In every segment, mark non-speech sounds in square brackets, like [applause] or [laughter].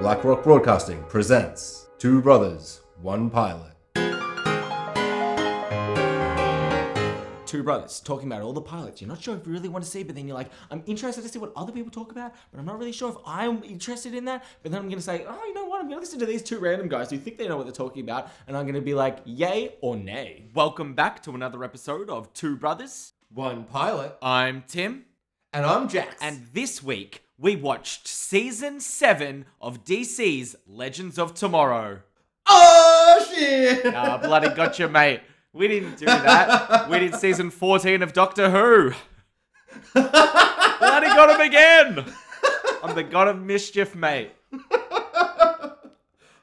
Black Rock Broadcasting presents Two Brothers, One Pilot. two brothers talking about all the pilots. You're not sure if you really want to see, but then you're like, I'm interested to see what other people talk about, but I'm not really sure if I'm interested in that. But then I'm going to say, oh, you know what? I'm going to listen to these two random guys who think they know what they're talking about, and I'm going to be like, yay or nay. Welcome back to another episode of Two Brothers. One Pilot. I'm Tim, And I'm Jax. and this week we watched season seven of DC's Legends of Tomorrow. Oh shit! Ah, bloody gotcha, mate. We didn't do that. We did season 14 of Doctor Who. [laughs] bloody got him again. I'm the god of mischief, mate.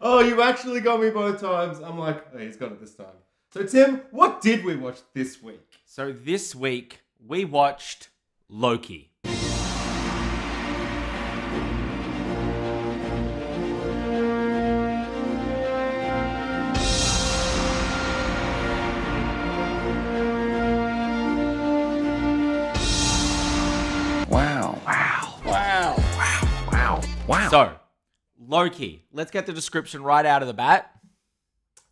oh, you actually got me both times. I'm like, oh, he's got it this time. So, Tim, what did we watch this week? So this week we watched Loki. So, Loki. Let's get the description right out of the bat.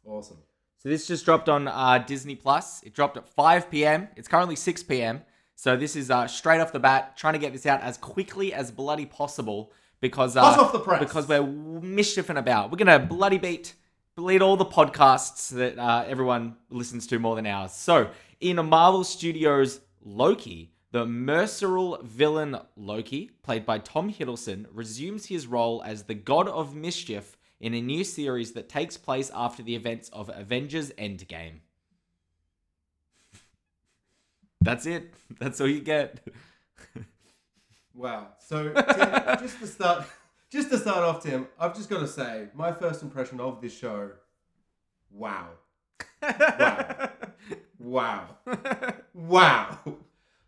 Awesome. So this just dropped on uh, Disney Plus. It dropped at 5 p.m. It's currently 6 p.m. So this is uh, straight off the bat, trying to get this out as quickly as bloody possible because uh, off the press. because we're mischieving about. We're gonna bloody beat bleed all the podcasts that uh, everyone listens to more than ours. So in a Marvel Studios Loki, the mercurial villain Loki, played by Tom Hiddleston, resumes his role as the God of Mischief in a new series that takes place after the events of Avengers Endgame. [laughs] That's it. That's all you get. Wow. So, Tim, [laughs] just to start, just to start off, Tim, I've just got to say, my first impression of this show, wow, [laughs] wow, wow, wow.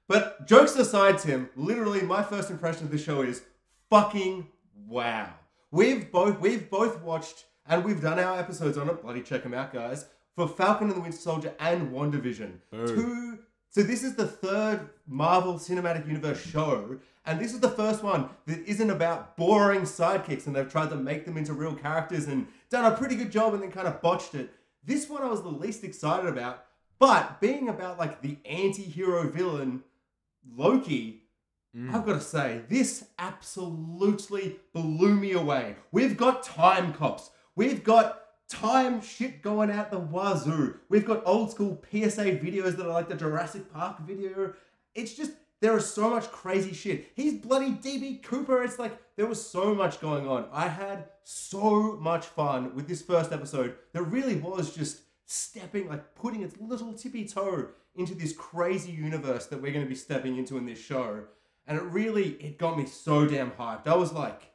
But jokes aside, Tim, literally, my first impression of the show is fucking wow. We've both we've both watched and we've done our episodes on it. Bloody check them out, guys. For Falcon and the Winter Soldier and WandaVision. Two. So this is the third Marvel Cinematic Universe show, and this is the first one that isn't about boring sidekicks, and they've tried to make them into real characters and done a pretty good job, and then kind of botched it. This one I was the least excited about, but being about like the anti-hero villain Loki, mm. I've got to say, this absolutely blew me away. We've got time cops. We've got time shit going out the wazoo. We've got old school PSA videos that are like the Jurassic Park video. It's just, there is so much crazy shit. He's bloody DB Cooper. It's like, there was so much going on. I had so much fun with this first episode that really was just stepping, like putting its little tippy toe into this crazy universe that we're going to be stepping into in this show. And it really, it got me so damn hyped. I was like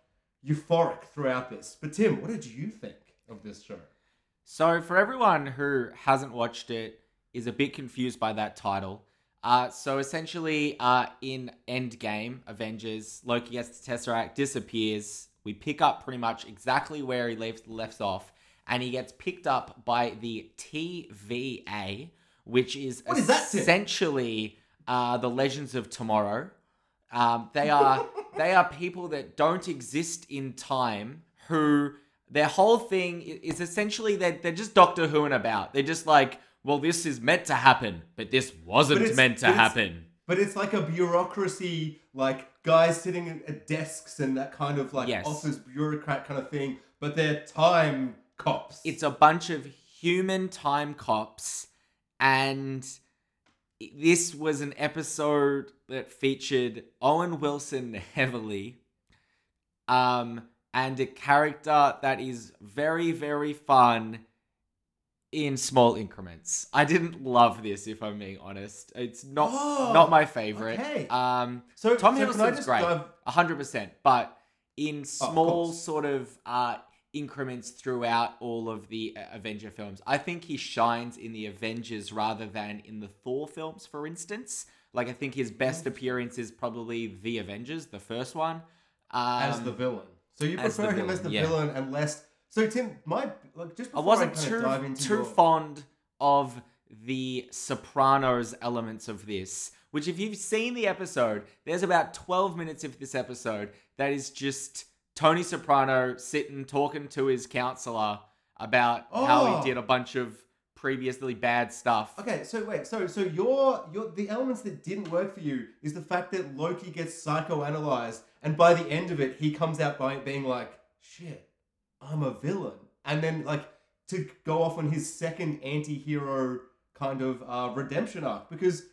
euphoric throughout this. But Tim, what did you think of this show? So, for everyone who hasn't watched it, is a bit confused by that title. Uh, so essentially, uh, in Endgame, Avengers, Loki gets the Tesseract, disappears. We pick up pretty much exactly where he left left off, and he gets picked up by the TVA, which is What is essentially uh, the Legends of Tomorrow. Um, they are [laughs] they are people that don't exist in time who their whole thing is essentially they're, they're just Doctor Who and about. They're just like, well, this is meant to happen, but this wasn't it's- meant to but happen. But it's like a bureaucracy, like guys sitting at- at desks and that kind of like Yes. office bureaucrat kind of thing. But they're time cops. It's a bunch of human time cops, and this was an episode that featured Owen Wilson heavily, um, and a character that is very, very fun in small increments. I didn't love this, if I'm being honest. It's not Oh, not my favorite. okay. Um, So- Tom so Hiddleston's great, hundred percent. But in small course. sort of uh, increments throughout all of the uh, Avenger films, I think he shines in the Avengers rather than in the Thor films, for instance. Like I think his best appearance is probably the Avengers, the first one. Um, as the villain. So you prefer him as the yeah. villain and less. So Tim, my like just I wasn't kind too of dive into too your- fond of the Sopranos elements of this. Which, if you've seen the episode, there's about 12 minutes of this episode that is just Tony Soprano sitting talking to his counselor about how Oh. he did a bunch of previously bad stuff. Okay, so wait, so so your your the elements that didn't work for you is the fact that Loki gets psychoanalyzed, and by the end of it, he comes out by being like, "Shit, I'm a villain," and then like to go off on his second anti-hero kind of uh, redemption arc. Because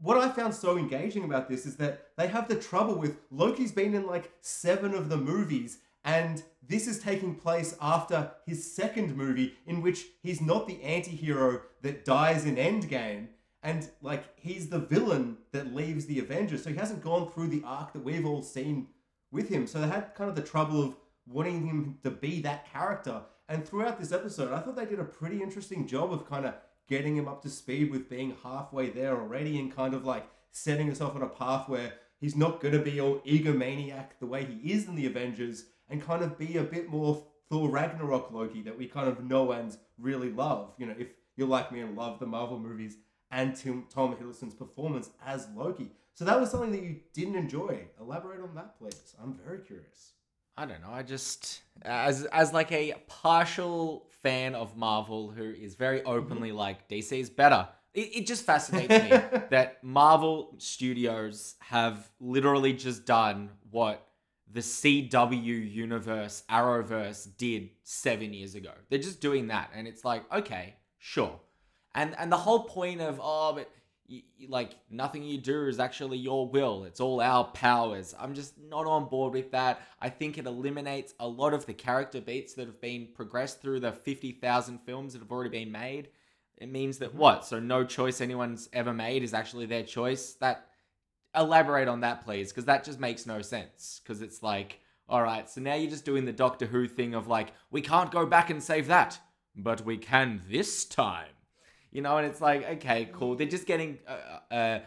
what I found so engaging about this is that they have the trouble with Loki's been in like seven of the movies, and this is taking place after his second movie, in which he's not the anti-hero that dies in Endgame, and like he's the villain that leaves the Avengers. So he hasn't gone through the arc that we've all seen with him. So they had kind of the trouble of wanting him to be that character. And throughout this episode, I thought they did a pretty interesting job of kind of getting him up to speed with being halfway there already and kind of like setting himself on a path where he's not going to be all egomaniac the way he is in the Avengers and kind of be a bit more Thor Ragnarok Loki that we kind of know and really love. You know, if you're like me and love the Marvel movies and Tim, Tom Hiddleston's performance as Loki. So that was something that you didn't enjoy. Elaborate on that, please. I'm very curious. I don't know. I just as as like a partial fan of Marvel who is very mm-hmm. openly like DC is better. It, it just fascinates me [laughs] that Marvel Studios have literally just done what the CW universe Arrowverse did 7 years ago. They're just doing that and it's like, okay, sure. And and the whole point of oh but y- y- like nothing you do is actually your will. It's all our powers. I'm just not on board with that. I think it eliminates a lot of the character beats that have been progressed through the 50,000 films that have already been made. It means that mm-hmm. what? So no choice anyone's ever made is actually their choice. That elaborate on that please because that just makes no sense because it's like all right so now you're just doing the doctor who thing of like we can't go back and save that but we can this time you know and it's like okay cool. They're just getting uh, uh,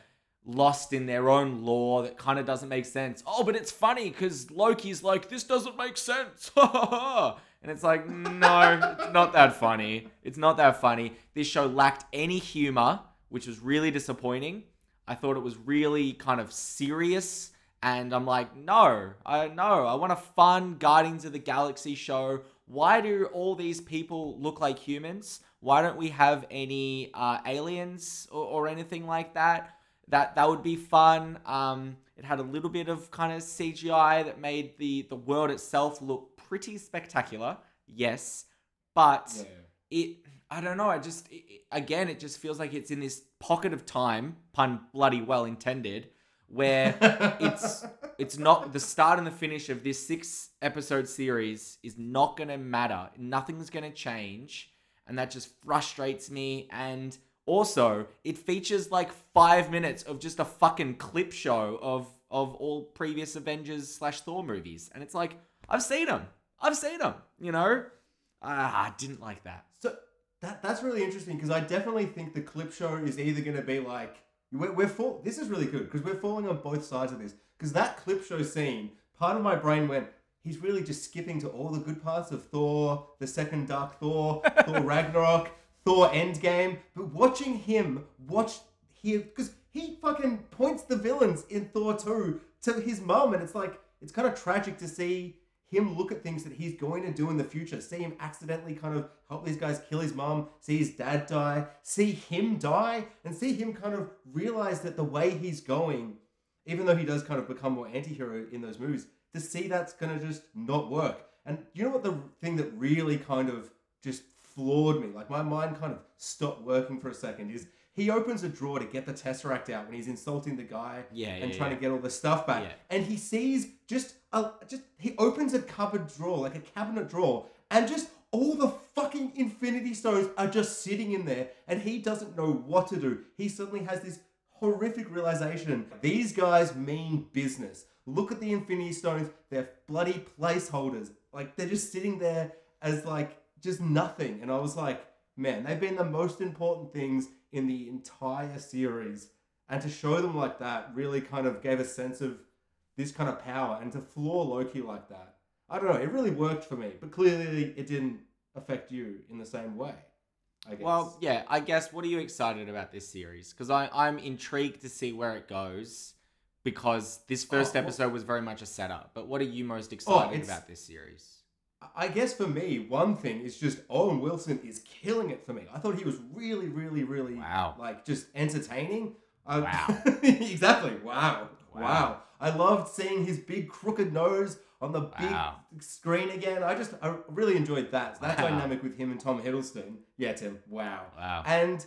lost in their own lore that kind of doesn't make sense. Oh but it's funny because loki's like this doesn't make sense. [laughs] And it's like no it's not that funny. It's not that funny. This show lacked any humor which was really disappointing. I thought it was really kind of serious, and I'm like, no, I no, I want a fun Guardians of the Galaxy show. Why do all these people look like humans? Why don't we have any uh, aliens or, or anything like that? That that would be fun. Um, it had a little bit of kind of CGI that made the the world itself look pretty spectacular. Yes, but it i don't know i just it- again it just feels like it's in this pocket of time pun bloody well intended where it's [laughs] it's not the start and the finish of this six episode series is not going to matter. Nothing's going to change. And that just frustrates me. And also it features like five minutes of just a fucking clip show of of all previous avengers slash thor movies. And it's like i've seen them i've seen them you know? Ah, i didn't like that. So that that's really interesting because I definitely think the clip show is either going to be like we're, we're fall. This is really good because we're falling on both sides of this. Because that clip show scene, part of my brain went, he's really just skipping to all the good parts of Thor, the second Dark Thor, [laughs] Thor Ragnarok, Thor Endgame. But watching him watch here because he fucking points the villains in Thor 2 to his mum, and it's like it's kind of tragic to see him look at things that he's going to do in the future. See him accidentally kind of help these guys kill his mom, see his dad die, see him die, and see him kind of realize that the way he's going, even though he does kind of become more anti-hero in those movies, to see that's going to just not work. And you know what the thing that really kind of just floored me, like my mind kind of stopped working for a second, is he opens a drawer to get the Tesseract out when he's insulting the guy Yeah, and yeah, trying yeah. to get all the stuff back. And he sees just a just he opens a cupboard drawer, like a cabinet drawer, and just all the fucking infinity stones are just sitting in there, and he doesn't know what to do. He suddenly has this horrific realization. These guys mean business. Look at the infinity stones, they're bloody placeholders. Like they're just sitting there as like just nothing. And I was like, man, they've been the most important things in the entire series. And to show them like that really kind of gave a sense of this kind of power and to floor Loki like that. I don't know, it really worked for me, but clearly it didn't affect you in the same way. I guess. Well, yeah, I guess what are you excited about this series? Because I'm intrigued to see where it goes, because this oh, first Oh, well- episode was very much a setup. But what are you most oh, excited it's- about this series? I guess for me, one thing is just Owen Wilson is killing it for me. I thought he was really, really, really Wow. like just entertaining. I- Wow. [laughs] exactly. Wow. Wow. wow. I loved seeing his big crooked nose on the big screen again. I just I really enjoyed that. So that Wow. dynamic with him and Tom Hiddleston. Yeah, Tim. Wow. Wow. And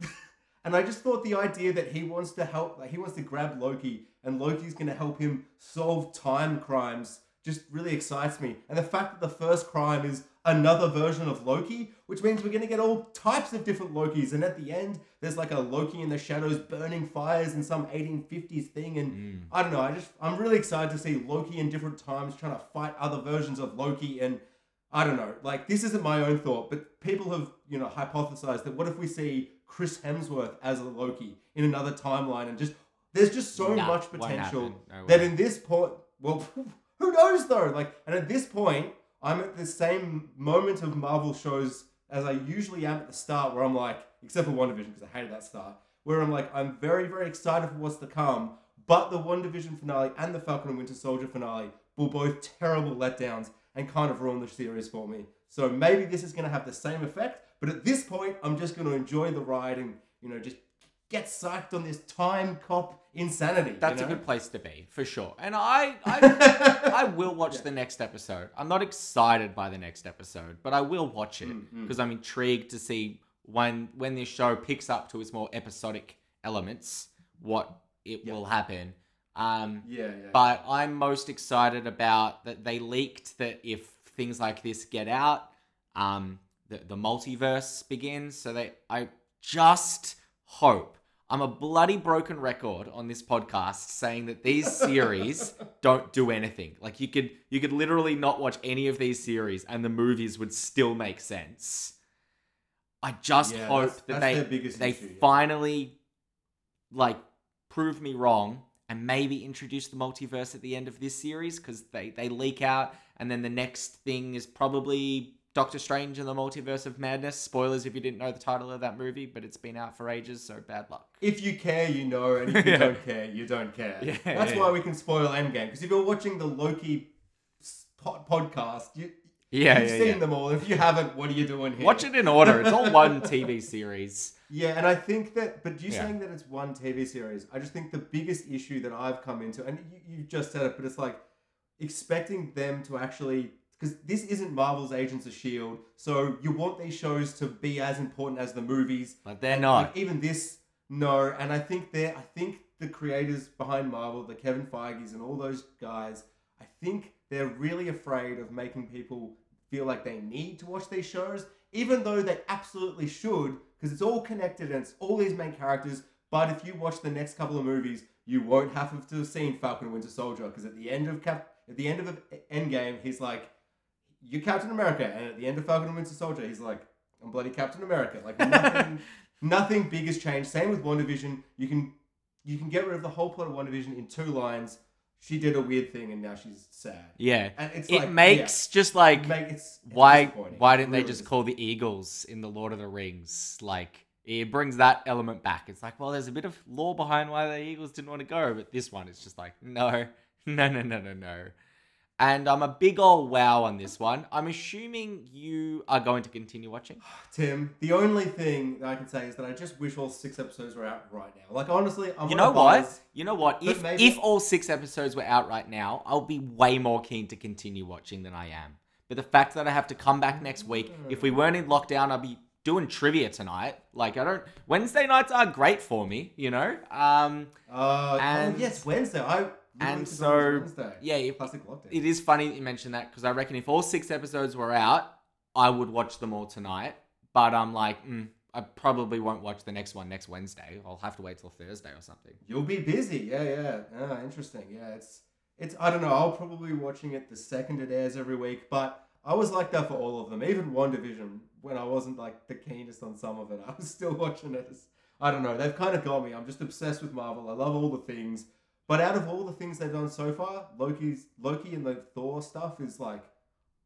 [laughs] and I just thought the idea that he wants to help, like he wants to grab Loki, and Loki's going to help him solve time crimes, just really excites me. And the fact that the first crime is another version of Loki, which means we're going to get all types of different Lokis. And at the end, there's like a Loki in the shadows burning fires in some 1850s thing. And I don't know. I just I'm really excited to see Loki in different times trying to fight other versions of Loki and. I don't know. Like this isn't my own thought, but people have you know hypothesized that what if we see Chris Hemsworth as a Loki in another timeline, and just there's just so Nah, much potential. No that in this point, well, [laughs] who knows though? Like, and at this point, I'm at the same moment of Marvel shows as I usually am at the start, where I'm like, except for WandaVision because I hated that start, where I'm like, I'm very very excited for what's to come, but the WandaVision finale and the Falcon and Winter Soldier finale were both terrible letdowns and kind of ruined the series for me. So maybe this is going to have the same effect, but at this point, I'm just going to enjoy the ride and you know just get psyched on this time cop insanity. you That's a good place to be for sure. And I, I, [laughs] I will watch the next episode. I'm not excited by the next episode, but I will watch it because I'm intrigued to see when when this show picks up to its more episodic elements, what it will happen. Um, Yeah, yeah. but I'm most excited about that they leaked that if things like this get out, um, the, the multiverse begins. So they, I just hope. I'm a bloody broken record on this podcast saying that these series [laughs] don't do anything. Like you could you could literally not watch any of these series and the movies would still make sense. I just Yeah, hope that's- that that's they they issue, yeah. finally like prove me wrong and maybe introduce the multiverse at the end of this series because they they leak out and then the next thing is probably Doctor Strange and the Multiverse of Madness. Spoilers if you didn't know the title of that movie, but it's been out for ages, so bad luck. if you care, you know, and if you [laughs] Yeah. don't care, you don't care. Yeah, That's yeah. why we can spoil Endgame. Because if you're watching the Loki po- podcast, you, Yeah, you've seen them all. If you haven't, what are you doing here? Watch it in order. It's all one [laughs] TV series. Yeah, and I think that, but you saying that it's one TV series, I just think the biggest issue that I've come into, and you, you just said it, but it's like expecting them to actually, because this isn't Marvel's Agents of S.H.I.E.L.D., so you want these shows to be as important as the movies. But they're not. Like, even this, no. And I think they're, I think the creators behind Marvel, the Kevin Feige's and all those guys, I think they're really afraid of making people feel like they need to watch these shows, even though they absolutely should, because it's all connected and it's all these main characters. But if you watch the next couple of movies, you won't have to have seen Falcon and Winter Soldier, because at the end of Cap, at the end of Endgame, he's like, "You're Captain America," and at the end of Falcon and Winter Soldier, he's like, "I'm bloody Captain America." Like [laughs] nothing, nothing big has changed. Same with WandaVision. You can you can get rid of the whole plot of WandaVision in two lines. She did a weird thing and now she's sad. Yeah. And it's It like makes just like yeah, make it's, it's why why didn't they just call the eagles in the Lord of the Rings? Like it brings that element back. It's like, well, there's a bit of lore behind why the eagles didn't want to go, but this one is just like, no, [laughs] no, no, no, no, no. And I'm a big old wow on this one. I'm assuming you are going to continue watching. [sighs] Tim? The only thing that I can say is that I just wish all six episodes were out right now. Like honestly, I'm You know a what? You know what? If maybe- if all six episodes were out right now, I'll be way more keen to continue watching than I am. But the fact that I have to come back next week, if we weren't in lockdown, I'd be doing trivia tonight. Like I don't Wednesday nights are great for me, you know? Um Uh, And- oh, yes, Wednesday. I and so, yeah, if- classic lockdown. it is funny that you mentioned that because I reckon if all six episodes were out, I would watch them all tonight. But I'm like, mm, I probably won't watch the next one next Wednesday. I'll have to wait till Thursday or something. You'll be busy. Yeah, yeah. Ah, interesting. Yeah, it's it's. I don't know. I'll probably be watching it the second it airs every week, but I was like that for all of them. Even WandaVision, when I wasn't like the keenest on some of it, [laughs] I was still watching it. I don't know. They've kind of got me. I'm just obsessed with Marvel. I love all the things, but out of all the things they've done so far, Loki's Loki and the Thor stuff is like,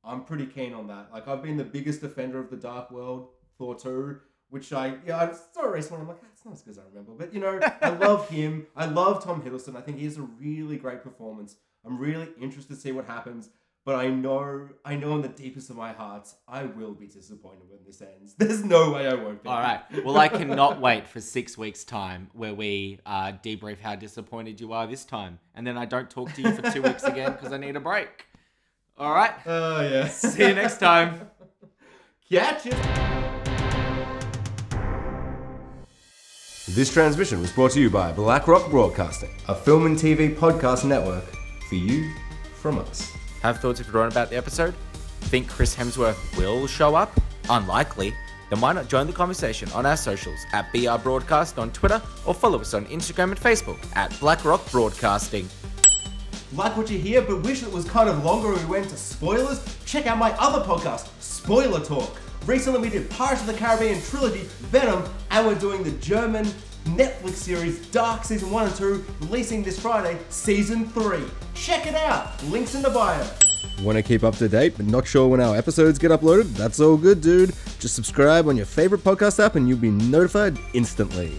I'm pretty keen on that. Like I've been the biggest defender of the Dark World, Thor two. which I yeah I saw it recently. I'm like, it's not as good as I remember. But you know, I [laughs] love him. I love Tom Hiddleston. I think he has a really great performance. I'm really interested to see what happens. But I know, I know in the deepest of my heart, I will be disappointed when this ends. [laughs] There's no way I won't be. All right. Well, I cannot wait for six weeks' time where we uh, debrief how disappointed you are this time, and then I don't talk to you for two weeks again because I need a break. All right. Oh yeah. See you next time. Catch it. This transmission was brought to you by BlackRock Broadcasting, a film and TV podcast network for you from us. Have thoughts if wrong about the episode? Think Chris Hemsworth will show up? Unlikely. Then why not join the conversation on our socials at BR Broadcast on Twitter or follow us on Instagram and Facebook at BlackRock Broadcasting. Like what you hear, but wish it was kind of longer and we went to spoilers? Check out my other podcast, Spoiler Talk. Recently we did Pirates of the Caribbean trilogy, Venom, and we're doing the German Netflix series Dark Season 1 and 2, releasing this Friday, Season 3. Check it out, links in the bio. Want to keep up to date but not sure when our episodes get uploaded? That's all good, dude. Just subscribe on your favorite podcast app and you'll be notified instantly.